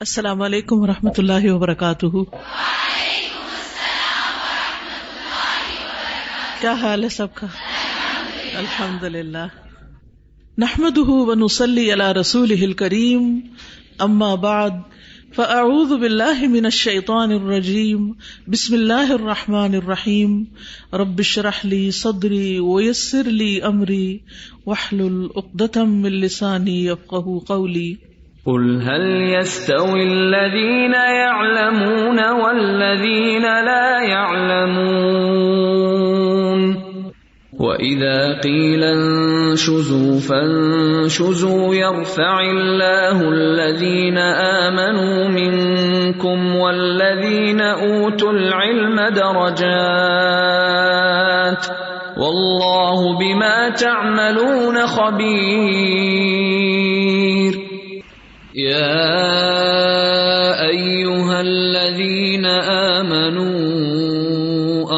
السلام علیکم و رحمۃ اللہ وبرکاتہ۔ کیا حال ہے سب کا؟ الحمد للہ نحمد ونسلی علی رسول کریم اما بعد، فاعوذ باللہ من الشیطان الرجیم۔ بسم اللہ الرحمن الرحیم۔ رب اشرح لی صدری ویسر لی امری۔ واحلل عقدۃ من لسانی یفقهوا قولی۔ قل هل يستوي الذين يعلمون والذين لا يعلمون واذا قيل انشزوا فانشزوا يرفع الله الذين امنوا منكم والذين اوتوا العلم درجات والله بما تعملون خبير يا أيها الذين آمنوا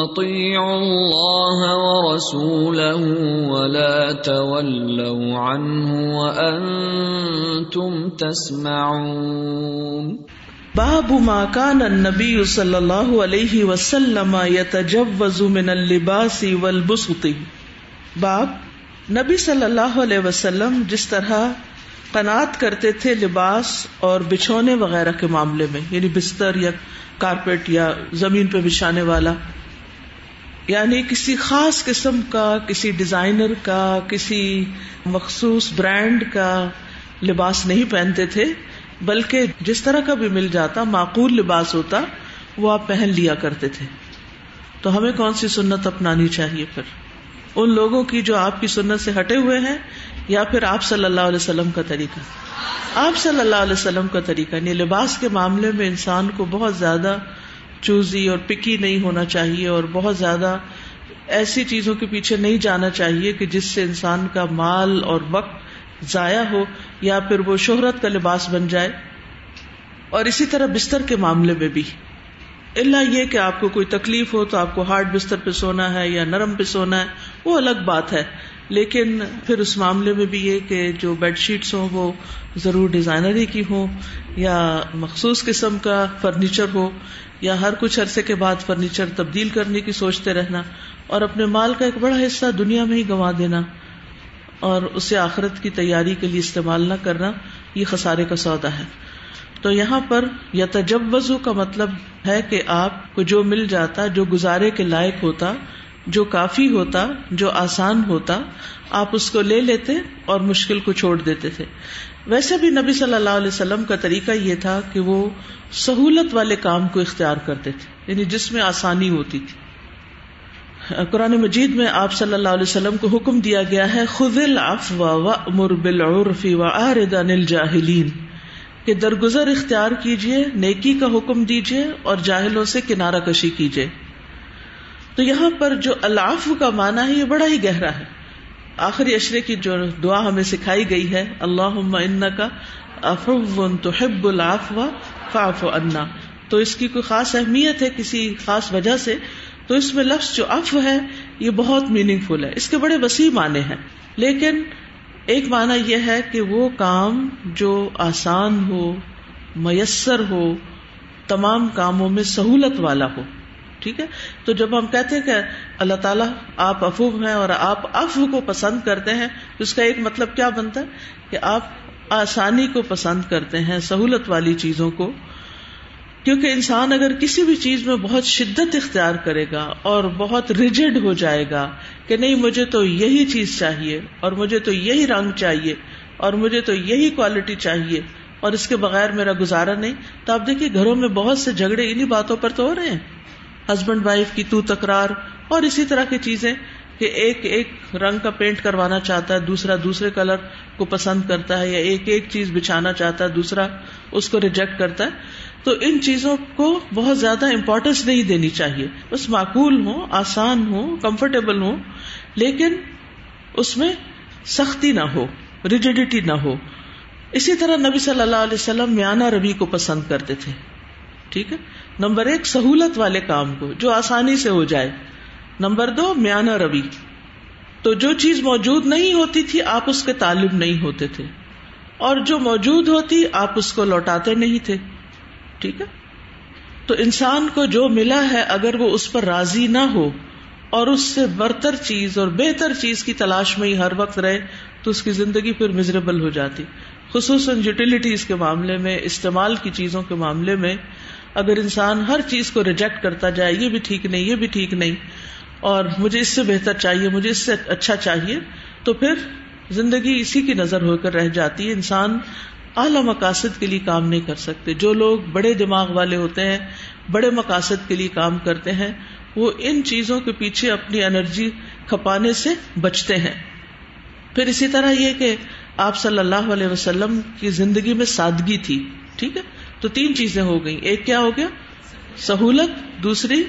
أطيعوا الله ورسوله ولا تولوا عنه وأنتم تسمعون باب ما كان النبي صلى الله عليه وسلم يتجوز من اللباس والبسط. باب نبی صلی اللہ علیہ وسلم جس طرح قناط کرتے تھے لباس اور بچھونے وغیرہ کے معاملے میں یعنی بستر یا کارپیٹ یا زمین پہ بچھانے والا۔ یعنی کسی خاص قسم کا، کسی ڈیزائنر کا، کسی مخصوص برانڈ کا لباس نہیں پہنتے تھے، بلکہ جس طرح کا بھی مل جاتا، معقول لباس ہوتا، وہ آپ پہن لیا کرتے تھے۔ تو ہمیں کون سی سنت اپنانی چاہیے پھر؟ ان لوگوں کی جو آپ کی سنت سے ہٹے ہوئے ہیں یا پھر آپ صلی اللہ علیہ وسلم کا طریقہ؟ آپ صلی اللہ علیہ وسلم کا طریقہ یعنی لباس کے معاملے میں انسان کو بہت زیادہ چوزی اور پکی نہیں ہونا چاہیے اور بہت زیادہ ایسی چیزوں کے پیچھے نہیں جانا چاہیے کہ جس سے انسان کا مال اور وقت ضائع ہو یا پھر وہ شہرت کا لباس بن جائے۔ اور اسی طرح بستر کے معاملے میں بھی۔ اللہ یہ کہ آپ کو کوئی تکلیف ہو تو آپ کو ہارڈ بستر پہ سونا ہے یا نرم پہ سونا ہے، وہ الگ بات ہے۔ لیکن پھر اس معاملے میں بھی یہ کہ جو بیڈ شیٹس ہوں وہ ضرور ڈیزائنر ہی کی ہوں یا مخصوص قسم کا فرنیچر ہو یا ہر کچھ عرصے کے بعد فرنیچر تبدیل کرنے کی سوچتے رہنا اور اپنے مال کا ایک بڑا حصہ دنیا میں ہی گنوا دینا اور اسے آخرت کی تیاری کے لیے استعمال نہ کرنا یہ خسارے کا سودا ہے۔ تو یہاں پر یا تجوزو کا مطلب ہے کہ آپ کو جو مل جاتا، جو گزارے کے لائق ہوتا جو کافی ہوتا، جو آسان ہوتا، آپ اس کو لے لیتے اور مشکل کو چھوڑ دیتے تھے۔ ویسے بھی نبی صلی اللہ علیہ وسلم کا طریقہ یہ تھا کہ وہ سہولت والے کام کو اختیار کرتے تھے یعنی جس میں آسانی ہوتی تھی۔ قرآن مجید میں آپ صلی اللہ علیہ وسلم کو حکم دیا گیا ہے خد العفو و بالعرف و آرد الجاہلین کہ درگزر اختیار کیجیے نیکی کا حکم دیجیے اور جاہلوں سے کنارہ کشی کیجیے تو یہاں پر جو العف کا مانا ہے، یہ بڑا ہی گہرا ہے۔ آخری اشرے کی جو دعا ہمیں سکھائی گئی ہے اللہ ان کا افو تو حب العفو فاف انا تو اس کی کوئی خاص اہمیت ہے کسی خاص وجہ سے؟ تو اس میں لفظ جو اف ہے، یہ بہت میننگ فل ہے۔ اس کے بڑے وسیع معنی ہیں۔ لیکن ایک معنی یہ ہے کہ وہ کام جو آسان ہو، میسر ہو، تمام کاموں میں سہولت والا ہو۔ ٹھیک ہے؟ تو جب ہم کہتے ہیں کہ اللہ تعالیٰ آپ افوب ہیں اور آپ افو کو پسند کرتے ہیں، تو اس کا ایک مطلب کیا بنتا ہے؟ کہ آپ آسانی کو پسند کرتے ہیں، سہولت والی چیزوں کو۔ کیونکہ انسان اگر کسی بھی چیز میں بہت شدت اختیار کرے گا اور بہت ریجڈ ہو جائے گا کہ نہیں، مجھے تو یہی چیز چاہیے اور مجھے تو یہی رنگ چاہیے اور مجھے تو یہی کوالٹی چاہیے اور اس کے بغیر میرا گزارا نہیں۔ تو آپ دیکھیے، گھروں میں بہت سے جھگڑے انہیں باتوں پر تو ہو رہے ہیں۔ ہسبینڈ وائف کی تو تکرار اور اسی طرح کی چیزیں کہ ایک ایک رنگ کا پینٹ کروانا چاہتا ہے، دوسرا دوسرے کلر کو پسند کرتا ہے یا ایک ایک چیز بچھانا چاہتا ہے، دوسرا اس کو ریجیکٹ کرتا ہے۔ تو ان چیزوں کو بہت زیادہ امپورٹینس نہیں دینی چاہیے۔ بس معقول ہو آسان ہو کمفرٹیبل ہو لیکن اس میں سختی نہ ہو ریجیڈیٹی نہ ہو۔ اسی طرح نبی صلی اللہ علیہ وسلم میانہ روی کو پسند کرتے تھے۔ ٹھیک ہے؟ نمبر ایک، سہولت والے کام کو، جو آسانی سے ہو جائے۔ نمبر دو میانا روی۔ تو جو چیز موجود نہیں ہوتی تھی، آپ اس کے طالب نہیں ہوتے تھے۔ اور جو موجود ہوتی، آپ اس کو لوٹاتے نہیں تھے۔ ٹھیک ہے؟ تو انسان کو جو ملا ہے، اگر وہ اس پر راضی نہ ہو اور اس سے برتر چیز اور بہتر چیز کی تلاش میں ہی ہر وقت رہے، تو اس کی زندگی پھر مزریبل ہو جاتی۔ خصوصاً یوٹیلیٹیز کے معاملے میں، استعمال کی چیزوں کے معاملے میں۔ اگر انسان ہر چیز کو ریجیکٹ کرتا جائے، یہ بھی ٹھیک نہیں، یہ بھی ٹھیک نہیں، اور مجھے اس سے بہتر چاہیے، مجھے اس سے اچھا چاہیے، تو پھر زندگی اسی کی نظر ہو کر رہ جاتی ہے۔ انسان اعلی مقاصد کے لیے کام نہیں کر سکتے۔ جو لوگ بڑے دماغ والے ہوتے ہیں، بڑے مقاصد کے لیے کام کرتے ہیں، وہ ان چیزوں کے پیچھے اپنی انرجی کھپانے سے بچتے ہیں۔ پھر اسی طرح یہ کہ آپ صلی اللہ علیہ وسلم کی زندگی میں سادگی تھی، ٹھیک ہے؟ تو تین چیزیں ہو گئی ایک کیا ہو گیا؟ سہولت، دوسری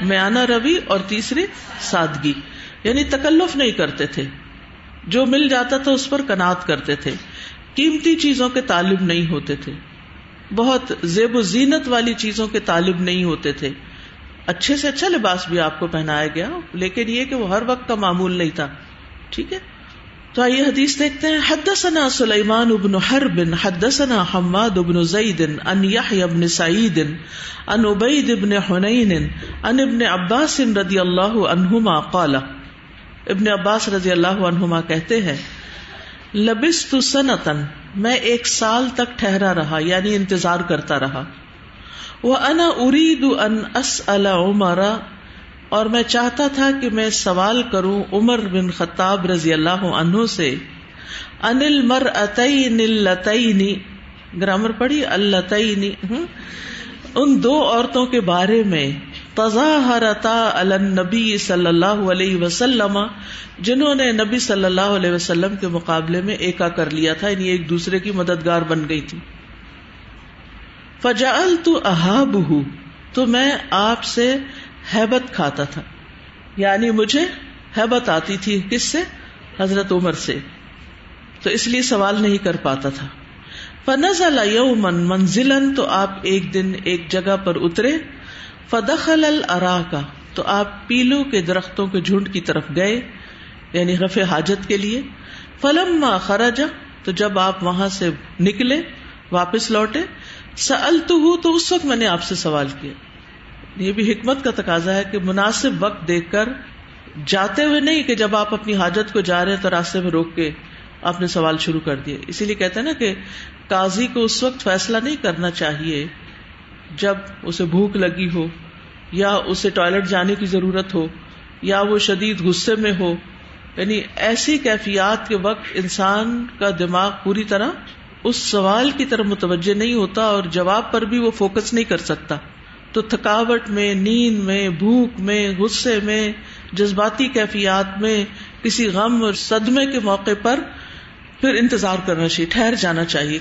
میانہ روی اور تیسری سادگی۔ یعنی تکلف نہیں کرتے تھے۔ جو مل جاتا تھا اس پر کنات کرتے تھے۔ قیمتی چیزوں کے طالب نہیں ہوتے تھے۔ بہت زیب و زینت والی چیزوں کے طالب نہیں ہوتے تھے۔ اچھے سے اچھا لباس بھی آپ کو پہنایا گیا، لیکن یہ کہ وہ ہر وقت کا معمول نہیں تھا۔ ٹھیک ہے؟ تو آئیے حدیث دیکھتے ہیں، حدثنا سلیمان ابن حرب، حدثنا حماد ابن زید ان یحیی ابن سعید ان عبید ابن حنین ان ابن عباس رضی اللہ عنہما قال۔ ابن عباس رضی اللہ عنہما کہتے ہیں، لبست سنتن میں ایک سال تک ٹھہرا رہا یعنی انتظار کرتا رہا۔ وہ انا ارید ان اسأل عمر اور میں چاہتا تھا کہ میں سوال کروں عمر بن خطاب رضی اللہ عنہ سے، انل مر اتئی گرامر پڑھی اللہ ان دو عورتوں کے بارے میں تضاہرتا النبی صلی اللہ علیہ وسلم جنہوں نے نبی صلی اللہ علیہ وسلم کے مقابلے میں ایکا کر لیا تھا یعنی ایک دوسرے کی مددگار بن گئی تھی۔ فجال تو احاب تو میں آپ سے ہیبت کھاتا تھا۔ یعنی مجھے ہیبت آتی تھی کس سے؟ حضرت عمر سے۔ تو اس لیے سوال نہیں کر پاتا تھا۔ فنزل یومن منزل تو آپ ایک دن ایک جگہ پر اترے۔ فدخل الرا کا تو آپ پیلو کے درختوں کے جھنڈ کی طرف گئے یعنی رف حاجت کے لیے۔ فلم خراجا تو جب آپ وہاں سے نکلے، واپس لوٹے سل تو اس وقت میں نے آپ سے سوال کیا۔ یہ بھی حکمت کا تقاضا ہے کہ مناسب وقت دیکھ کر جاتے ہوئے نہیں کہ جب آپ اپنی حاجت کو جا رہے تو راستے میں روک کے آپ نے سوال شروع کر دیا اسی لیے کہتے ہیں نا کہ قاضی کو اس وقت فیصلہ نہیں کرنا چاہیے جب اسے بھوک لگی ہو یا اسے ٹوائلٹ جانے کی ضرورت ہو یا وہ شدید غصے میں ہو۔ یعنی ایسی کیفیات کے وقت انسان کا دماغ پوری طرح اس سوال کی طرف متوجہ نہیں ہوتا اور جواب پر بھی وہ فوکس نہیں کر سکتا۔ تو تھکاوٹ میں، نیند میں، بھوک میں، غصے میں، جذباتی کیفیات میں، کسی غم اور صدمے کے موقع پر پھر انتظار کرنا چاہیے، ٹھہر جانا چاہیے۔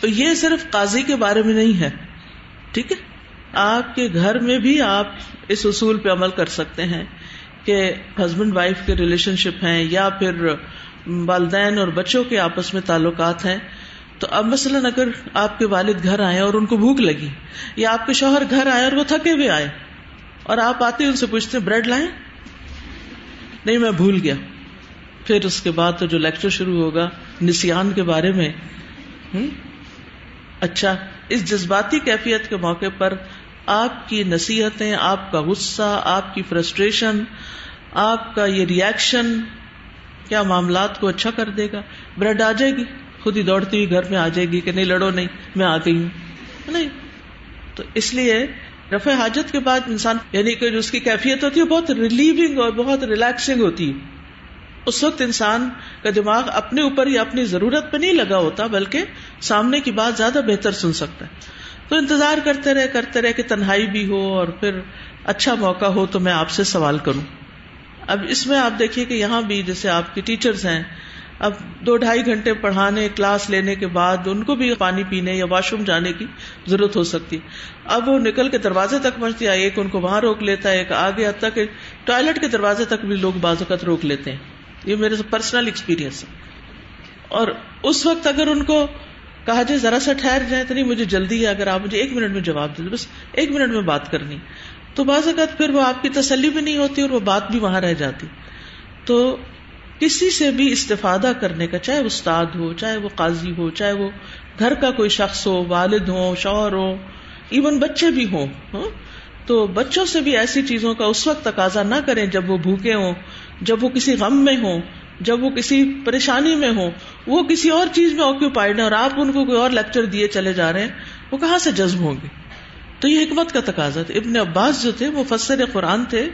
تو یہ صرف قاضی کے بارے میں نہیں ہے، ٹھیک ہے؟ آپ کے گھر میں بھی آپ اس اصول پہ عمل کر سکتے ہیں کہ ہسبینڈ وائف کے ریلیشن شپ ہیں یا پھر والدین اور بچوں کے آپس میں تعلقات ہیں۔ تو اب مثلاً اگر آپ کے والد گھر آئے اور ان کو بھوک لگی، یا آپ کے شوہر گھر آئے اور وہ تھکے ہوئے آئے، اور آپ آتے ان سے پوچھتے بریڈ لائیں؟ نہیں، میں بھول گیا. پھر اس کے بعد تو جو لیکچر شروع ہوگا نسیان کے بارے میں اچھا اس جذباتی کیفیت کے موقع پر آپ کی نصیحتیں، آپ کا غصہ، آپ کی فرسٹریشن، آپ کا یہ ریئیکشن کیا معاملات کو اچھا کر دے گا؟ بریڈ آ جائے گی؟ خود ہی دوڑتی ہوئی گھر میں آ جائے گی کہ نہیں لڑو نہیں، میں آ گئی ہوں۔ نہیں۔ تو اس لیے رفع حاجت کے بعد انسان یعنی کہ جو اس کی کیفیت ہوتی ہے بہت ریلیونگ اور بہت ریلیکسنگ ہوتی ہے۔ اس وقت انسان کا دماغ اپنے اوپر یا اپنی ضرورت پہ نہیں لگا ہوتا، بلکہ سامنے کی بات زیادہ بہتر سن سکتا ہے۔ تو انتظار کرتے رہے کرتے رہے کہ تنہائی بھی ہو اور پھر اچھا موقع ہو تو میں آپ سے سوال کروں۔ اب اس میں آپ دیکھیے کہ یہاں بھی جیسے آپ کی ٹیچرز ہیں اب دو ڈھائی گھنٹے پڑھانے، کلاس لینے کے بعد ان کو بھی پانی پینے یا واش روم جانے کی ضرورت ہو سکتی۔ اب وہ نکل کے دروازے تک پہنچتی ہے، ایک ان کو وہاں روک لیتا ہے، ایک آگے حد تک ٹوائلٹ کے دروازے تک بھی لوگ بعض اوقات روک لیتے ہیں۔ یہ میرے پرسنل ایکسپیرئنس ہے۔ اور اس وقت اگر ان کو کہا جائے، ذرا سا ٹھہر جائے تو نہیں، مجھے جلدی ہے، اگر آپ مجھے ایک منٹ میں جواب دے دیں بس ایک منٹ میں بات کرنی۔ تو بعض اوقات پھر وہ آپ کی تسلی بھی نہیں ہوتی اور وہ بات بھی وہاں رہ جاتی۔ تو کسی سے بھی استفادہ کرنے کا، چاہے وہ استاد ہو، چاہے وہ قاضی ہو، چاہے وہ گھر کا کوئی شخص ہو، والد ہو شوہر ہو ایون بچے بھی ہوں ہاں؟ تو بچوں سے بھی ایسی چیزوں کا اس وقت تقاضا نہ کریں جب وہ بھوکے ہوں، جب وہ کسی غم میں ہوں، جب وہ کسی پریشانی میں ہوں، وہ کسی اور چیز میں آکوپائڈ ہیں اور آپ ان کو کوئی اور لیکچر دیے چلے جا رہے ہیں، وہ کہاں سے جذب ہوں گے؟ تو یہ حکمت کا تقاضا تھا۔ ابن عباس جو تھے وہ فسر قرآن تھے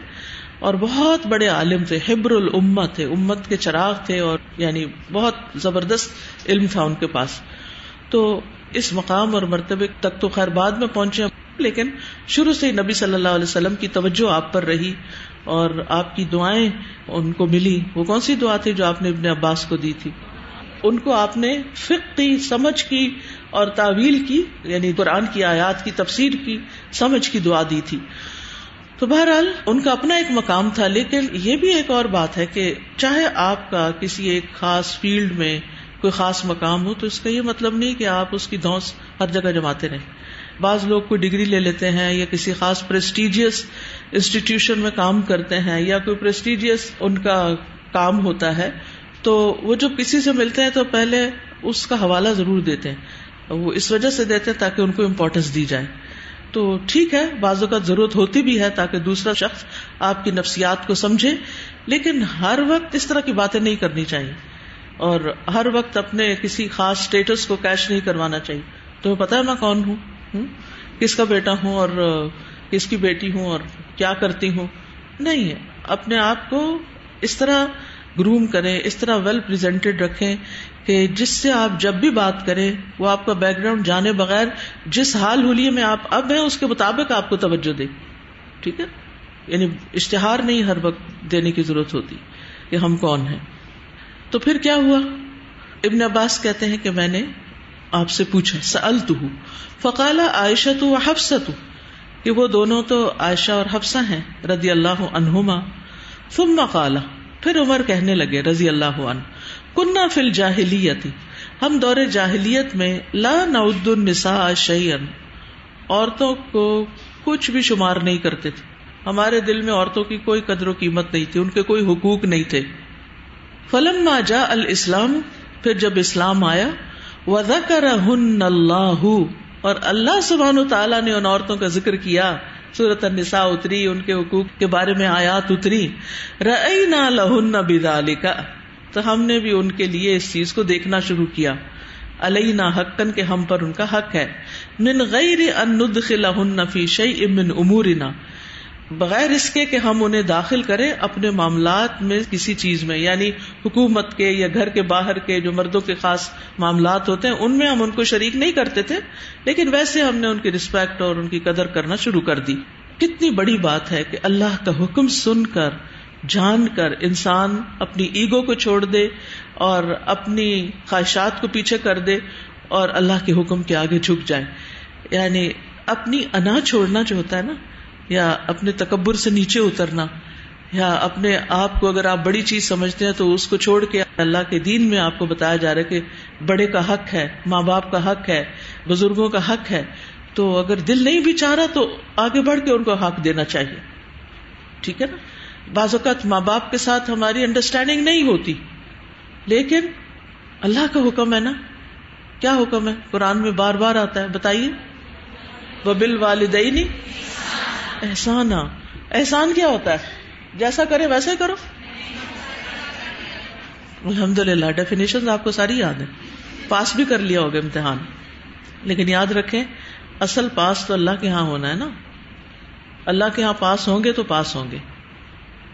اور بہت بڑے عالم تھے، حبر الامت تھے، امت کے چراغ تھے اور یعنی بہت زبردست علم تھا ان کے پاس۔ تو اس مقام اور مرتبے تک تو خیر بعد میں پہنچے لیکن شروع سے نبی صلی اللہ علیہ وسلم کی توجہ آپ پر رہی اور آپ کی دعائیں ان کو ملی۔ وہ کون سی دعا تھی جو آپ نے ابن عباس کو دی تھی؟ ان کو آپ نے فک کی سمجھ کی اور تعویل کی یعنی قرآن کی آیات کی تفسیر کی سمجھ کی دعا دی تھی۔ تو بہرحال ان کا اپنا ایک مقام تھا، لیکن یہ بھی ایک اور بات ہے کہ چاہے آپ کا کسی ایک خاص فیلڈ میں کوئی خاص مقام ہو، تو اس کا یہ مطلب نہیں کہ آپ اس کی دھوس ہر جگہ جماتے رہیں۔ بعض لوگ کوئی ڈگری لے لیتے ہیں یا کسی خاص پرسٹیجیس انسٹیٹیوشن میں کام کرتے ہیں یا کوئی پرسٹیجیس ان کا کام ہوتا ہے، تو وہ جب کسی سے ملتے ہیں تو پہلے اس کا حوالہ ضرور دیتے ہیں۔ وہ اس وجہ سے دیتے ہیں تاکہ ان کو امپورٹینس دی جائے۔ تو ٹھیک ہے، بعض اوقات ضرورت ہوتی بھی ہے تاکہ دوسرا شخص آپ کی نفسیات کو سمجھے، لیکن ہر وقت اس طرح کی باتیں نہیں کرنی چاہیے اور ہر وقت اپنے کسی خاص اسٹیٹس کو کیش نہیں کروانا چاہیے۔ تمہیں پتا ہے میں کون ہوں؟ کس کا بیٹا ہوں اور کس کی بیٹی ہوں اور کیا کرتی ہوں؟ نہیں، اپنے آپ کو اس طرح گروم کریں، اس طرح ویل پرزینٹیڈ رکھیں کہ جس سے آپ جب بھی بات کریں، وہ آپ کا بیک گراؤنڈ جانے بغیر جس حال ہولیے میں آپ اب ہیں، اس کے مطابق آپ کو توجہ دے ٹھیک ہے؟ یعنی اشتہار نہیں ہر وقت دینے کی ضرورت ہوتی کہ ہم کون ہیں۔ تو پھر کیا ہوا؟ ابن عباس کہتے ہیں کہ میں نے آپ سے پوچھا سل تو ہوں فقالا عائشہ تو حفصت کہ وہ دونوں تو عائشہ اور حفصہ ہیں رضی اللہ عنہما۔ ثم قال پھر عمر کہنے لگے رضی اللہ عنہ کننا فل جاہلیت ہم دور جاہلیت میں لا نعد النساء شیئا عورتوں کو کچھ بھی شمار نہیں کرتے تھے۔ ہمارے دل میں عورتوں کی کوئی قدر و قیمت نہیں تھی، ان کے کوئی حقوق نہیں تھے۔ فلم جا الاسلام، پھر جب اسلام آیا وذکر ہن اللہ، اور اللہ سبحان و تعالیٰ نے ان عورتوں کا ذکر کیا۔ سورت النساء اتری، ان کے حقوق کے بارے میں آیات اتری۔ رعینا لہن بذالک تو ہم نے بھی ان کے لیے اس چیز کو دیکھنا شروع کیا۔ علینا حقن کے ہم پر ان کا حق ہے۔ من غیر ان ندخلہن فی شیء من امورنا۔ بغیر اس کے کہ ہم انہیں داخل کریں اپنے معاملات میں کسی چیز میں۔ یعنی حکومت کے یا گھر کے باہر کے جو مردوں کے خاص معاملات ہوتے ہیں، ان میں ہم ان کو شریک نہیں کرتے تھے۔ لیکن ویسے ہم نے ان کی رسپیکٹ اور ان کی قدر کرنا شروع کر دی۔ کتنی بڑی بات ہے کہ اللہ کا حکم سن کر جان کر انسان اپنی ایگو کو چھوڑ دے اور اپنی خواہشات کو پیچھے کر دے اور اللہ کے حکم کے آگے جھک جائے۔ یعنی اپنی انا چھوڑنا جو ہوتا ہے نا، یا اپنے تکبر سے نیچے اترنا، یا اپنے آپ کو اگر آپ بڑی چیز سمجھتے ہیں تو اس کو چھوڑ کے اللہ کے دین میں آپ کو بتایا جا رہا ہے کہ بڑے کا حق ہے، ماں باپ کا حق ہے، بزرگوں کا حق ہے۔ تو اگر دل نہیں بھی چاہ رہا تو آگے بڑھ کے ان کو حق دینا چاہیے۔ ٹھیک ہے نا؟ بعض اوقات ماں باپ کے ساتھ ہماری انڈرسٹینڈنگ نہیں ہوتی۔ لیکن اللہ کا حکم ہے نا۔ کیا حکم ہے؟ قرآن میں بار بار آتا ہے، بتائیے۔ وہ بل والدئی احسان احسان کیا ہوتا ہے؟ جیسا کرے ویسا کرو۔ الحمد للہ ڈیفینیشن آپ کو ساری یاد ہے پاس بھی کر لیا ہوگا امتحان۔ لیکن یاد رکھیں، اصل پاس تو اللہ کے یہاں ہونا ہے نا۔ اللہ کے یہاں پاس ہوں گے تو پاس ہوں گے۔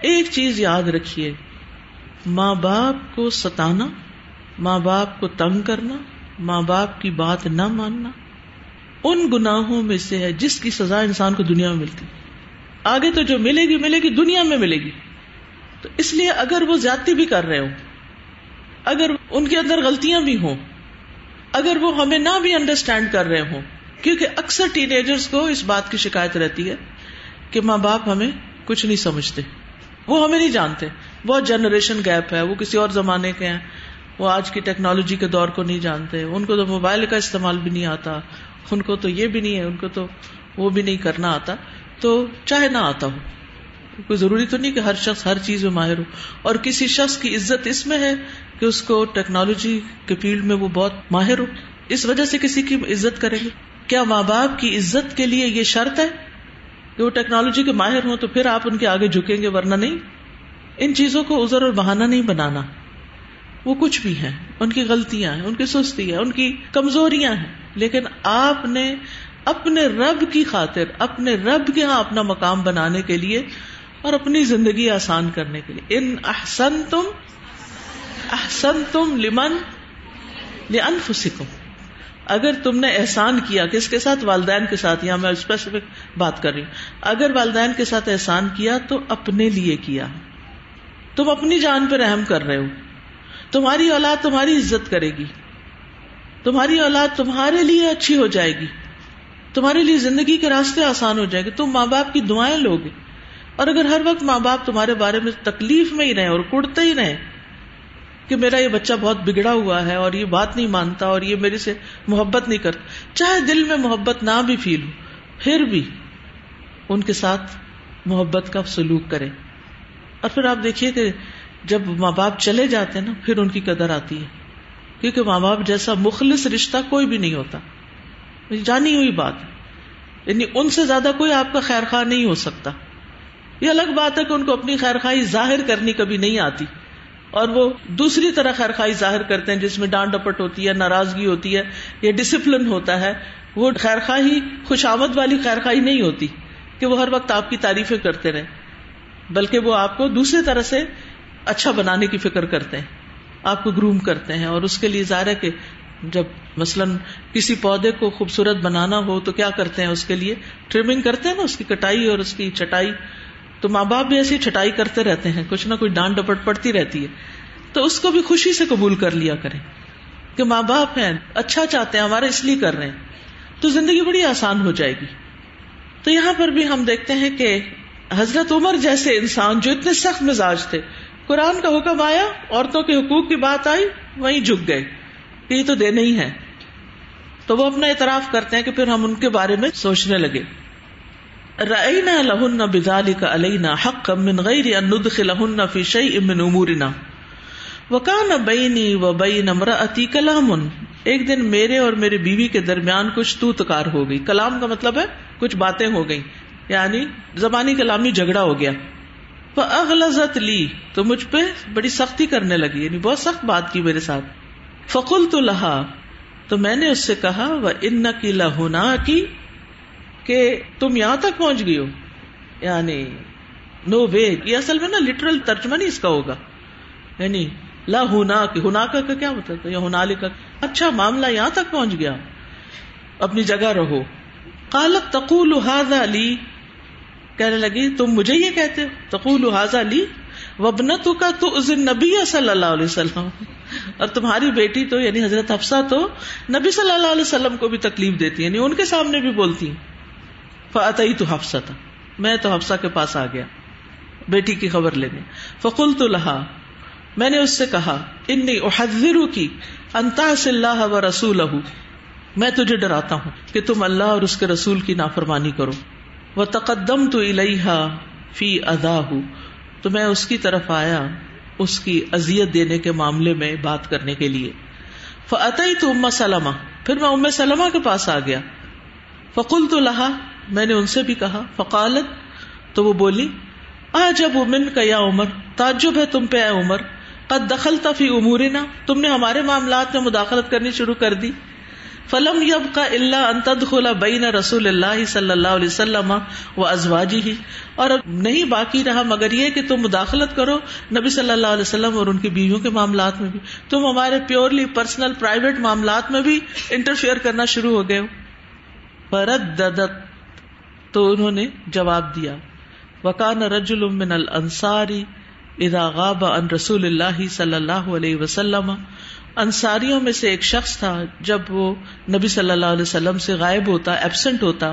ایک چیز یاد رکھیے، ماں باپ کو ستانا، ماں باپ کو تنگ کرنا، ماں باپ کی بات نہ ماننا، ان گناہوں میں سے ہے جس کی سزا انسان کو دنیا میں ملتی۔ آگے تو جو ملے گی ملے گی، دنیا میں ملے گی۔ تو اس لیے اگر وہ زیادتی بھی کر رہے ہوں، اگر ان کے اندر غلطیاں بھی ہوں، اگر وہ ہمیں نہ بھی انڈرسٹینڈ کر رہے ہوں، کیونکہ اکثر ٹین ایجرس کو اس بات کی شکایت رہتی ہے کہ ماں باپ ہمیں کچھ نہیں سمجھتے۔ وہ ہمیں نہیں جانتے۔ بہت جنریشن گیپ ہے، وہ کسی اور زمانے کے ہیں۔ وہ آج کی ٹیکنالوجی کے دور کو نہیں جانتے۔ ان کو تو موبائل کا استعمال بھی نہیں آتا۔ ان کو تو یہ بھی نہیں ہے، ان کو تو وہ بھی نہیں کرنا آتا۔ تو چاہے نہ آتا ہو۔ کوئی ضروری تو نہیں کہ ہر شخص ہر چیز میں ماہر ہو۔ اور کسی شخص کی عزت اس میں ہے کہ اس کو ٹیکنالوجی کے فیلڈ میں وہ بہت ماہر ہو۔ اس وجہ سے کسی کی عزت کریں گے۔ کیا ماں باپ کی عزت کے لیے یہ شرط ہے؟ کہ وہ ٹیکنالوجی کے ماہر ہوں تو پھر آپ ان کے آگے جھکیں گے ورنہ نہیں۔ ان چیزوں کو ازر اور بہانہ نہیں بنانا۔ وہ کچھ بھی ہیں، ان کی غلطیاں ہیں، ان کی سستی ہے ان کی کمزوریاں ہیں۔ لیکن آپ نے اپنے رب کی خاطر، اپنے رب کے یہاں اپنا مقام بنانے کے لیے اور اپنی زندگی آسان کرنے کے لیے۔ ان احسن تم احسن تم لمن؟ لنفسکم اگر تم نے احسان کیا کس کے ساتھ؟ والدین کے ساتھ. یہاں میں اسپیسیفک بات کر رہی ہوں. اگر والدین کے ساتھ احسان کیا تو اپنے لیے کیا. تم اپنی جان پہ رحم کر رہے ہو. تمہاری اولاد تمہاری عزت کرے گی. تمہاری اولاد تمہارے لیے اچھی ہو جائے گی. تمہارے لیے زندگی کے راستے آسان ہو جائے گے. تم ماں باپ کی دعائیں لوگے. اور اگر ہر وقت ماں باپ تمہارے بارے میں تکلیف میں ہی رہے اور کڑتے ہی رہے کہ میرا یہ بچہ بہت بگڑا ہوا ہے اور یہ بات نہیں مانتا اور یہ میرے سے محبت نہیں کرتا۔ چاہے دل میں محبت نہ بھی فیل ہو، پھر بھی ان کے ساتھ محبت کا سلوک کرے اور پھر آپ دیکھیے کہ جب ماں باپ چلے جاتے ہیں نا، پھر ان کی قدر آتی ہے۔ کیونکہ ماں باپ جیسا مخلص رشتہ کوئی بھی نہیں ہوتا۔ جانی ہوئی بات یعنی ان سے زیادہ کوئی آپ کا خیر خواہ نہیں ہو سکتا۔ یہ الگ بات ہے کہ ان کو اپنی خیر خواہی ظاہر کرنی کبھی نہیں آتی۔ اور وہ دوسری طرح خیر خائی ظاہر کرتے ہیں، جس میں ڈانٹ ڈپٹ ہوتی ہے، ناراضگی ہوتی ہے یا ڈسپلن ہوتا ہے، وہ خیر خواہی، خوش آمد والی خیر خائی نہیں ہوتی کہ وہ ہر وقت آپ کی تعریفیں کرتے رہے بلکہ وہ آپ کو دوسری طرح سے اچھا بنانے کی فکر کرتے ہیں، آپ کو گروم کرتے ہیں۔ اور اس کے لیے ظاہر ہے کہ جب مثلاً کسی پودے کو خوبصورت بنانا ہو تو کیا کرتے ہیں؟ اس کے لیے ٹریمنگ کرتے ہیں نا، اس کی کٹائی اور اس کی چٹائی۔ تو ماں باپ بھی ایسی چھٹائی کرتے رہتے ہیں، کچھ نہ کچھ ڈانٹ ڈپٹ پڑتی رہتی ہے۔ تو اس کو بھی خوشی سے قبول کر لیا کریں کہ ماں باپ ہیں اچھا چاہتے ہیں، ہمارا اس لیے کر رہے ہیں۔ تو زندگی بڑی آسان ہو جائے گی۔ تو یہاں پر بھی ہم دیکھتے ہیں کہ حضرت عمر جیسے انسان جو اتنے سخت مزاج تھے، قرآن کا حکم آیا، عورتوں کے حقوق کی بات آئی، وہیں جھک گئے۔ کہ یہ تو دینے ہی ہے تو وہ اپنا اعتراف کرتے ہیں کہ پھر ہم ان کے بارے میں سوچنے لگے۔ رأينا لهن بذلك علينا حقا من غير ان ندخلهن في شيء من امورنا وكان بيني وبين امرأتي كلام. ایک دن میرے اور میرے بیوی کے درمیان کچھ تو تکار ہو گئی. کلام کا مطلب ہے کچھ باتیں ہو گئی یعنی زبانی کلامی جھگڑا ہو گیا. وہ لی تو مجھ پہ بڑی سختی کرنے لگی. یعنی بہت سخت بات کی میرے ساتھ. فقل تو لہا تو میں نے اس سے کہا وہ ان کی لہنا کی کہ تم یہاں تک پہنچ گئی ہو۔ یعنی نو وے یہ اصل میں نا لٹرل ترجمہ نہیں اس کا ہوگا۔ یعنی لا ہونا ہونا کا کیا مطلب؟ یا ہونا لکھا اچھا معاملہ یہاں تک پہنچ گیا۔ اپنی جگہ رہو۔ کالت تقول حاضا علی کہنے لگی، تم مجھے یہ کہتے ہو؟ تقول حاضا علی وبنت کا تو اس نبی صلی اللہ علیہ وسلم۔ اور تمہاری بیٹی تو یعنی حضرت حفصہ تو، نبی صلی اللہ علیہ وسلم کو بھی تکلیف دیتی یعنی ان کے سامنے بھی بولتی فتعی تو حفصہ تھا میں تو حفصہ کے پاس آ گیا۔ بیٹی کی خبر لینے۔ فقول تو لہا میں نے اس سے کہا انی احذر کی انتا سے اللہ و رسول میں تجھے ڈراتا ہوں کہ تم اللہ اور اس کے رسول کی نافرمانی کرو۔ وہ تقدم تو الحا فی ادا ہوں تو میں اس کی طرف آیا، اس کی ازیت دینے کے معاملے میں بات کرنے کے لیے۔ فتعی تو اما سلمہ پھر میں ام سلمہ کے پاس آ گیا۔ فقول تو لہا میں نے ان سے بھی کہا، فقالت، تو وہ بولی آ جب امن کا یا عمر، تعجب ہے تم پہ اے عمر، قد دخل فی امورنا، تم نے ہمارے معاملات میں مداخلت کرنی شروع کر دی۔ فلم یب کا اللہ انتد خلا بین رسول اللہ صلی اللہ علیہ وسلم و ازواجی ہی اور نہیں باقی رہا، مگر یہ کہ تم مداخلت کرو نبی صلی اللہ علیہ وسلم اور ان کی بیویوں کے معاملات میں بھی۔ تم ہمارے پیورلی پرسنل پرائیویٹ معاملات میں بھی انٹرفیئر کرنا شروع ہو گئے ہو۔ فرد تو انہوں نے جواب دیا وکان رجل من الانصاری اذا غاب عن رسول اللہ صلی اللہ علیہ وسلم۔ انصاریوں میں سے ایک شخص تھا، جب وہ نبی صلی اللہ علیہ وسلم سے غائب ہوتا ایبسنٹ ہوتا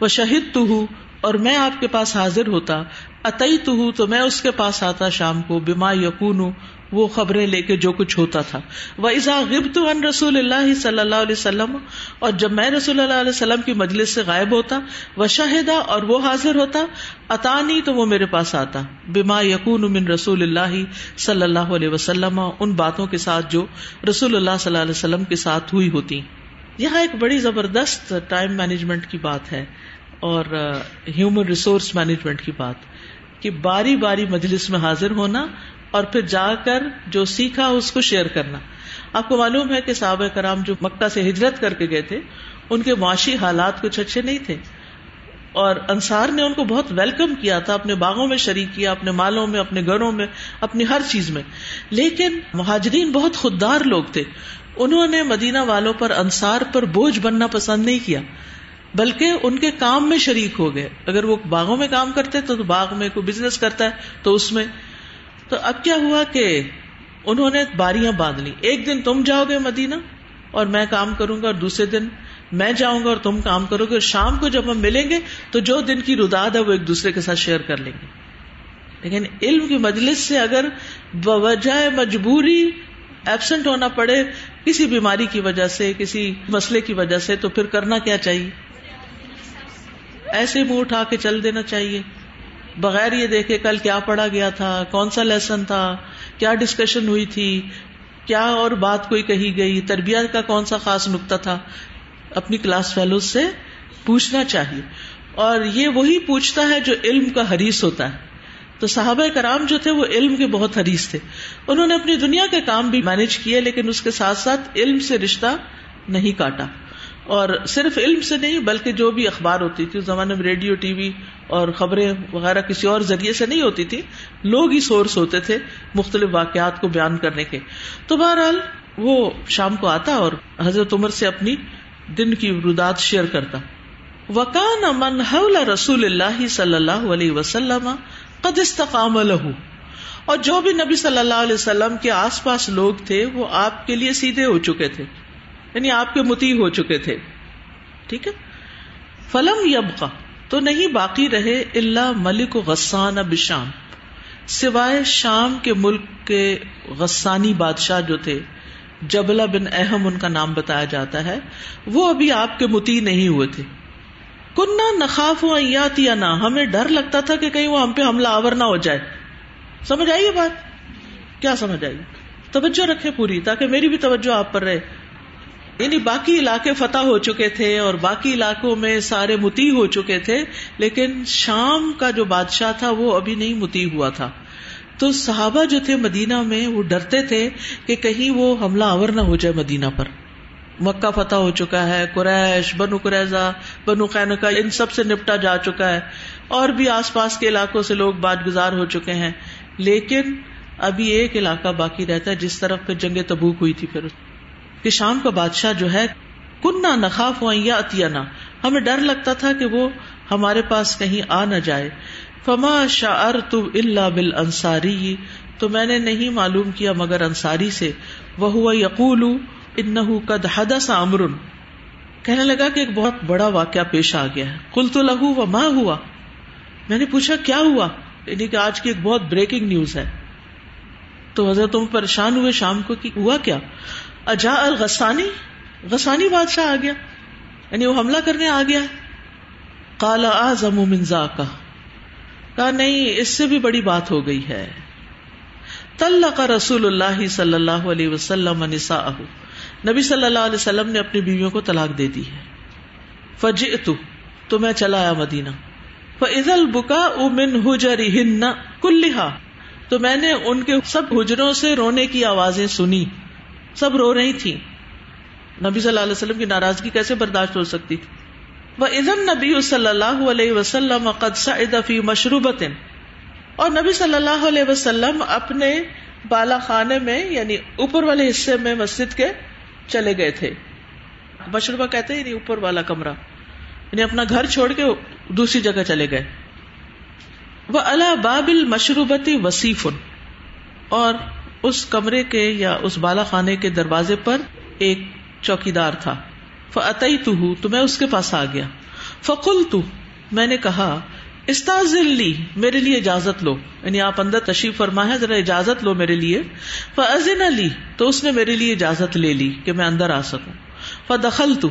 وہ شہید تو ہوں اور میں آپ کے پاس حاضر ہوتا اتئی تو ہوں تو میں اس کے پاس آتا شام کو بیما یقون وہ خبریں لے کے جو کچھ ہوتا تھا۔ وہ ازا غبت ان رسول اللہ صلی اللہ علیہ وسلم، اور جب میں رسول اللہ علیہ وسلم کی مجلس سے غائب ہوتا وہ شاہدہ اور وہ حاضر ہوتا اطانی تو وہ میرے پاس آتا۔ بما یقون من رسول اللہ صلی اللہ علیہ وسلم، ان باتوں کے ساتھ جو رسول اللہ صلی اللہ علیہ وسلم کے ساتھ ہوئی ہوتی۔ یہاں ایک بڑی زبردست ٹائم مینجمنٹ کی بات ہے، اور ہیومن ریسورس مینجمنٹ کی بات، کہ باری باری مجلس میں حاضر ہونا اور پھر جا کر جو سیکھا اس کو شیئر کرنا۔ آپ کو معلوم ہے کہ صحابہ کرام جو مکہ سے ہجرت کر کے گئے تھے، ان کے معاشی حالات کچھ اچھے نہیں تھے۔ اور انصار نے ان کو بہت ویلکم کیا تھا، اپنے باغوں میں شریک کیا، اپنے مالوں میں، اپنے گھروں میں، اپنی ہر چیز میں۔ لیکن مہاجرین بہت خوددار لوگ تھے۔ انہوں نے مدینہ والوں پر، انصار پر بوجھ بننا پسند نہیں کیا، بلکہ ان کے کام میں شریک ہو گئے۔ اگر وہ باغوں میں کام کرتے تو باغ میں کوئی بزنس کرتا ہے، تو اس میں تو اب کیا ہوا کہ انہوں نے باریاں باندھ لی؟ ایک دن تم جاؤ گے مدینہ اور میں کام کروں گا اور دوسرے دن میں جاؤں گا اور تم کام کرو گے اور شام کو جب ہم ملیں گے تو جو دن کی رداد ہے وہ ایک دوسرے کے ساتھ شیئر کر لیں گے۔ لیکن علم کی مجلس سے اگر بوجہ مجبوری ایبسنٹ ہونا پڑے کسی بیماری کی وجہ سے، کسی مسئلے کی وجہ سے، تو پھر کرنا کیا چاہیے؟ ایسے منہ اٹھا کے چل دینا چاہیے۔ بغیر یہ دیکھے کل کیا پڑھا گیا تھا، کون سا لیسن تھا، کیا ڈسکشن ہوئی تھی، کیا اور بات کوئی کہی گئی، تربیت کا کون سا خاص نقطہ تھا، اپنی کلاس فیلو سے پوچھنا چاہیے۔ اور یہ وہی پوچھتا ہے جو علم کا حریث ہوتا ہے۔ تو صحابہ کرام جو تھے وہ علم کے بہت حریث تھے۔ انہوں نے اپنی دنیا کے کام بھی مینج کیے، لیکن اس کے ساتھ ساتھ علم سے رشتہ نہیں کاٹا۔ اور صرف علم سے نہیں، بلکہ جو بھی اخبار ہوتی تھی، اس زمانے میں ریڈیو، ٹی وی اور خبریں وغیرہ کسی اور ذریعے سے نہیں ہوتی تھی، لوگ ہی سورس ہوتے تھے مختلف واقعات کو بیان کرنے کے۔ تو بہرحال وہ شام کو آتا اور حضرت عمر سے اپنی دن کی رداد شیئر کرتا۔ وکان امن رسول اللہ صلی اللہ علیہ وسلم قد استقام لہو اور جو بھی نبی صلی اللہ علیہ وسلم کے آس پاس لوگ تھے، وہ آپ کے لیے سیدھے ہو چکے تھے۔ یعنی آپ کے متی ہو چکے تھے۔ ٹھیک ہے؟ فلم یبقا، تو نہیں باقی رہے اللہ ملک غسان اب شام سوائے شام کے ملک کے غسانی بادشاہ جو تھے جبلا بن اہم ان کا نام بتایا جاتا ہے، وہ ابھی آپ کے متی نہیں ہوئے تھے۔ کنہ نخاف ہوا یا نہ ہمیں ڈر لگتا تھا کہ کہیں وہ ہم پہ حملہ آور نہ ہو جائے۔ سمجھ آئیے بات؟ کیا سمجھ آئیے توجہ رکھے پوری، تاکہ میری بھی توجہ آپ پر رہے۔ یعنی باقی علاقے فتح ہو چکے تھے اور باقی علاقوں میں سارے متی ہو چکے تھے، لیکن شام کا جو بادشاہ تھا وہ ابھی نہیں متی ہوا تھا۔ تو صحابہ جو تھے مدینہ میں وہ ڈرتے تھے کہ کہیں وہ حملہ آور نہ ہو جائے مدینہ پر۔ مکہ فتح ہو چکا ہے، قریش، بنو قریضہ بنو قینقا ان سب سے نپٹا جا چکا ہے۔ اور بھی آس پاس کے علاقوں سے لوگ بات گزار ہو چکے ہیں۔ لیکن ابھی ایک علاقہ باقی رہتا ہے، جس طرف پہ جنگ تبوک ہوئی تھی پھر۔ کہ شام کا بادشاہ جو ہے کنہ نخاف یا اتیانا ہمیں ڈر لگتا تھا کہ وہ ہمارے پاس کہیں آ نہ جائے۔ فما شاعر تو اللہ بل انصاری تو میں نے نہیں معلوم کیا مگر انصاری سے۔ وہ ہوا یقول ان قد حدث امر۔ کہنے لگا کہ ایک بہت بڑا واقعہ پیش آ گیا ہے۔ کل تو لہو و ماں ہوا؟ میں نے پوچھا کیا ہوا؟ یعنی کہ آج کی ایک بہت بریکنگ نیوز ہے۔ تو حضرت تم پریشان ہوئے شام کو کہ ہوا کیا؟ اجا الغسانی؟ غسانی بادشاہ آ گیا۔ یعنی وہ حملہ کرنے آ گیا۔ کالا آزم منزا کا کہا، نہیں، اس سے بھی بڑی بات ہو گئی ہے۔ تل کا رسول اللہ صلی اللہ علیہ وسلم نسا نبی صلی اللہ علیہ وسلم نے اپنی بیویوں کو طلاق دے دی ہے۔ فج تو میں چلا آیا مدینہ۔ فضل بکا امن ہجری ہن کلحا تو میں نے ان کے سب حجروں سے رونے کی آوازیں سنی۔ سب رو رہی تھی۔ نبی صلی اللہ علیہ وسلم کی ناراضگی کیسے برداشت ہو سکتی تھی؟ وہ ادم نبی صلی اللہ علیہ وسلم فی مشروبت اور نبی صلی اللہ علیہ وسلم اپنے بالا خانے میں یعنی اوپر والے حصے میں مسجد کے چلے گئے تھے۔ مشروبہ کہتے ہیں یعنی اوپر والا کمرہ۔ یعنی اپنا گھر چھوڑ کے دوسری جگہ چلے گئے۔ وہ اللہ بابل مشروبتی وسیف اور اس کمرے کے یا اس بالا خانے کے دروازے پر ایک چوکی دار تھا۔ فعطی تو ہوں تو میں اس کے پاس آ گیا۔ فکل تو میں نے کہا استاذل لی، میرے لیے اجازت لو۔ یعنی آپ اندر تشریف فرما ہے، ذرا اجازت لو میرے لیے۔ فضن لی، تو اس نے میرے لیے اجازت لے لی کہ میں اندر آ سکوں۔ فدخل تو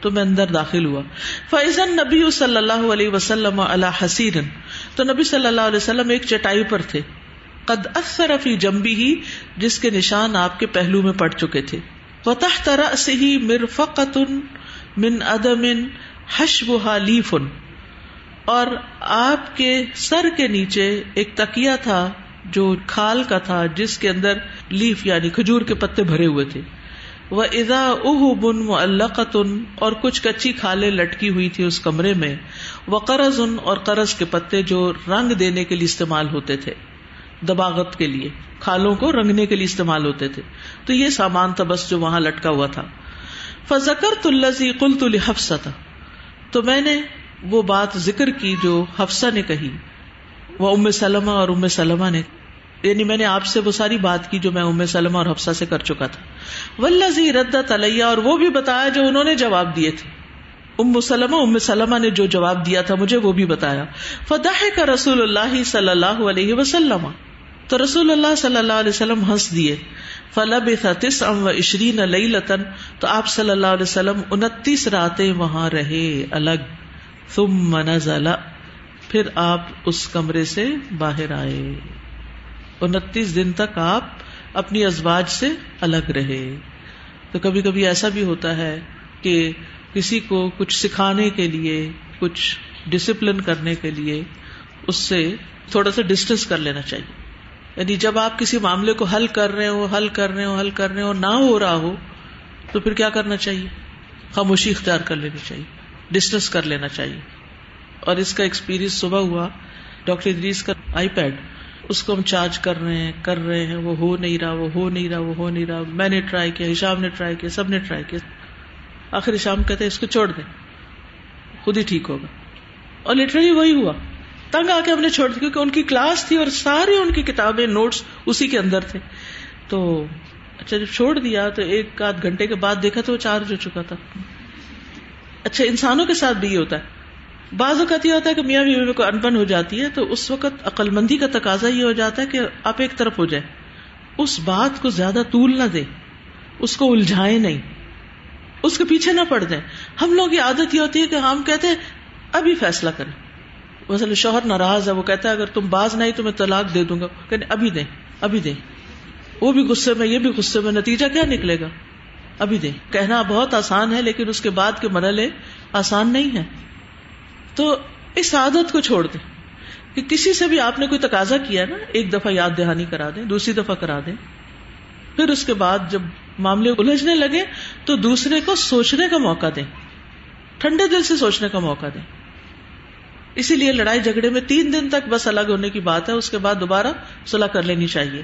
تو میں اندر داخل ہوا۔ فیضن نبی صلی اللہ علیہ وسلم اللہ حسین تو نبی صلی اللہ علیہ وسلم ایک چٹائی پر تھے۔ قد اثر فی جمبی ہی جس کے نشان آپ کے پہلو میں پڑ چکے تھے۔ وتح ترا سے ہی مرفقت من ادم حشبها لیف اور آپ کے سر کے نیچے ایک تکیا تھا، جو کھال کا تھا، جس کے اندر لیف یعنی کھجور کے پتے بھرے ہوئے تھے۔ وہ ادا اہ بن معلقتن اور کچھ کچی کھالیں لٹکی ہوئی تھی اس کمرے میں۔ وہ قرض ان اور قرض کے پتے جو رنگ دینے کے لیے استعمال ہوتے تھے۔ دباغت کے لیے، کھالوں کو رنگنے کے لیے استعمال ہوتے تھے۔ تو یہ سامان تھا بس جو وہاں لٹکا ہوا تھا۔ فضکر تلزی کل تل حفص تھا تو میں نے وہ بات ذکر کی جو حفصہ نے کہی۔ وہ ام سلمہ اور ام سلمہ نے یعنی میں نے آپ سے وہ ساری بات کی جو میں ام سلمہ اور حفصہ سے کر چکا تھا۔ ولزی رد تلیہ اور وہ بھی بتایا جو انہوں نے جواب دیے تھے۔ ام سلمہ ام سلمہ نے جو جواب دیا تھا، مجھے وہ بھی بتایا۔ فدح کا رسول اللہ صلی اللہ علیہ وسلم۔ تو رسول اللہ صلی اللہ علیہ وسلم ہنس دیے۔ فلب تس ام و عشرین لطن تو آپ صلی اللہ علیہ وسلم انتیس راتیں وہاں رہے الگ۔ ثم نزل۔ پھر آپ اس کمرے سے باہر آئے۔ انتیس دن تک آپ اپنی ازواج سے الگ رہے۔ تو کبھی کبھی ایسا بھی ہوتا ہے کہ کسی کو کچھ سکھانے کے لیے، کچھ ڈسپلن کرنے کے لیے، اس سے تھوڑا سا ڈسٹینس کر لینا چاہیے۔ یعنی جب آپ کسی معاملے کو حل کر رہے ہو، حل کر رہے ہو، حل کر رہے ہو، نہ ہو رہا ہو، تو پھر کیا کرنا چاہیے؟ خاموشی اختیار کر لینی چاہیے ڈسٹینس کر لینا چاہیے۔ اور اس کا ایکسپیرئنس صبح ہوا، ڈاکٹر ادریس کا آئی پیڈ اس کو ہم چارج کر رہے ہیں، کر رہے ہیں، وہ ہو نہیں رہا، وہ ہو نہیں رہا، وہ ہو نہیں رہا، میں نے ٹرائی کیا، ہشام نے ٹرائی کیا، سب نے ٹرائی کیا۔ آخر ہشام کہتے اس کو چھوڑ دیں، خود ہی ٹھیک ہوگا۔ اور لٹرلی وہی ہوا۔ تنگ آ کے ہم نے چھوڑ دی کیونکہ ان کی کلاس تھی اور ساری ان کی کتابیں نوٹس اسی کے اندر تھے۔ تو اچھا جب چھوڑ دیا تو ایک آدھ گھنٹے کے بعد دیکھا تو وہ چارج ہو چکا تھا۔ اچھا انسانوں کے ساتھ بھی یہ ہوتا ہے۔ بعض اوقات یہ ہوتا ہے کہ میاں بیوی میں کوئی انپن ہو جاتی ہے تو اس وقت عقل مندی کا تقاضا یہ ہو جاتا ہے کہ آپ ایک طرف ہو جائے اس بات کو زیادہ طول نہ دے اس کو الجھائے نہیں۔ اس کے پیچھے نہ پڑ جائیں ہم لوگ یہ عادت یہ ہوتی ہے کہ ہم کہتے ہیں، ابھی فیصلہ کریں۔ مثلا شوہر ناراض ہے، وہ کہتا ہے، اگر تم باز نہیں، تو میں طلاق دے دوں گا۔ کہ ابھی دیں ابھی دیں۔ وہ بھی غصے میں، یہ بھی غصے میں، نتیجہ کیا نکلے گا؟ ابھی دیں۔ کہنا بہت آسان ہے، لیکن اس کے بعد کے مرحلے آسان نہیں ہے تو اس عادت کو چھوڑ دیں۔ کہ کسی سے بھی آپ نے کوئی تقاضا کیا نا، ایک دفعہ یاد دہانی کرا دیں، دوسری دفعہ کرا دیں۔ پھر اس کے بعد جب معاملے الجھنے لگے تو دوسرے کو سوچنے کا موقع دیں۔ ٹھنڈے دل سے سوچنے کا موقع دیں۔ اسی لیے لڑائی جھگڑے میں تین دن تک بس الگ ہونے کی بات ہے، اس کے بعد دوبارہ صلاح کر لینی چاہیے۔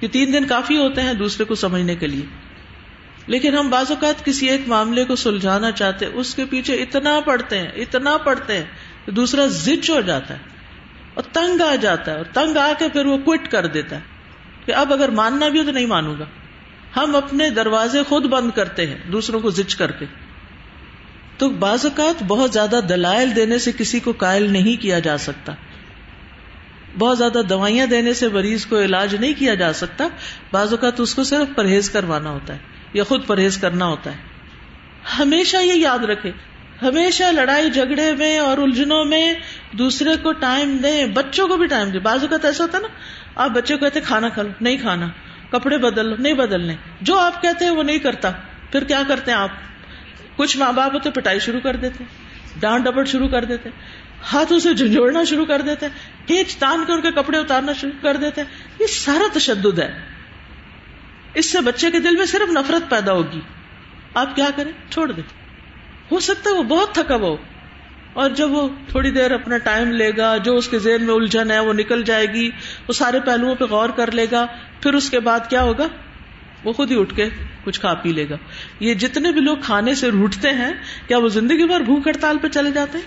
کہ تین دن کافی ہوتے ہیں دوسرے کو سمجھنے کے لیے۔ لیکن ہم بعض اوقات کسی ایک معاملے کو سلجھانا چاہتے اس کے پیچھے اتنا پڑھتے ہیں، اتنا پڑھتے ہیں کہ دوسرا زچ ہو جاتا ہے اور تنگ آ جاتا ہے اور تنگ آ کے پھر وہ کوئٹ کر دیتا ہے کہ اب اگر ماننا بھی ہو تو نہیں مانوں گا۔ ہم اپنے دروازے خود بند کرتے ہیں، دوسروں کو زچ کر کے۔ تو بعض اوقات بہت زیادہ دلائل دینے سے کسی کو قائل نہیں کیا جا سکتا۔ بہت زیادہ دوائیاں دینے سے مریض کو علاج نہیں کیا جا سکتا۔ بعض اوقات اس کو صرف پرہیز کروانا ہوتا ہے یا خود پرہیز کرنا ہوتا ہے۔ ہمیشہ یہ یاد رکھے۔ ہمیشہ لڑائی جھگڑے میں اور الجھنوں میں دوسرے کو ٹائم دیں، بچوں کو بھی ٹائم دیں۔ بازو کا ایسا ہوتا ہے نا، آپ بچوں کو کہتے کھانا کھا لو، نہیں کھانا۔ کپڑے بدل لو، نہیں بدلنے۔ جو آپ کہتے ہیں وہ نہیں کرتا۔ پھر کیا کرتے ہیں آپ؟ کچھ ماں باپ ہوتے پٹائی شروع کر دیتے ڈانٹ ڈپٹ شروع کر دیتے، ہاتھوں سے جھنجھوڑنا شروع کر دیتے، کھینچ تان کے ان کے کپڑے اتارنا شروع کر دیتے۔ یہ سارا تشدد ہے۔ اس سے بچے کے دل میں صرف نفرت پیدا ہوگی۔ آپ کیا کریں؟ چھوڑ دیں۔ ہو سکتا ہے وہ بہت تھکا ہو۔ اور جب وہ تھوڑی دیر اپنا ٹائم لے گا، جو اس کے ذہن میں الجھن ہے، وہ نکل جائے گی، وہ سارے پہلوؤں پہ غور کر لے گا، پھر اس کے بعد کیا ہوگا؟ وہ خود ہی اٹھ کے کچھ کھا پی لے گا۔ یہ جتنے بھی لوگ کھانے سے روٹتے ہیں، کیا وہ زندگی بھر بھوک ہڑتال پہ چلے جاتے ہیں؟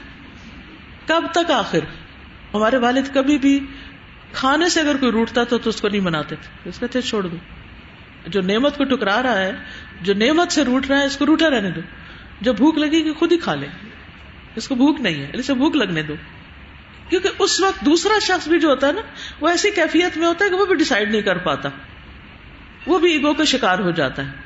کب تک آخر؟ ہمارے والد کبھی بھی کھانے سے اگر کوئی روٹتا تھا تو اس کو نہیں مناتے تھے۔ اس کہتے چھوڑ دو۔ جو نعمت کو ٹکرا رہا ہے، جو نعمت سے روٹ رہا ہے، اس کو روٹا رہنے دو۔ جب بھوک لگے گی، خود ہی کھا لے۔ اس کو بھوک نہیں ہے اسے بھوک لگنے دو۔ کیونکہ اس وقت دوسرا شخص بھی جو ہوتا ہے نا، وہ ایسی کیفیت میں ہوتا ہے کہ وہ بھی ڈسائڈ نہیں کر پاتا۔ وہ بھی ایگو کا شکار ہو جاتا ہے۔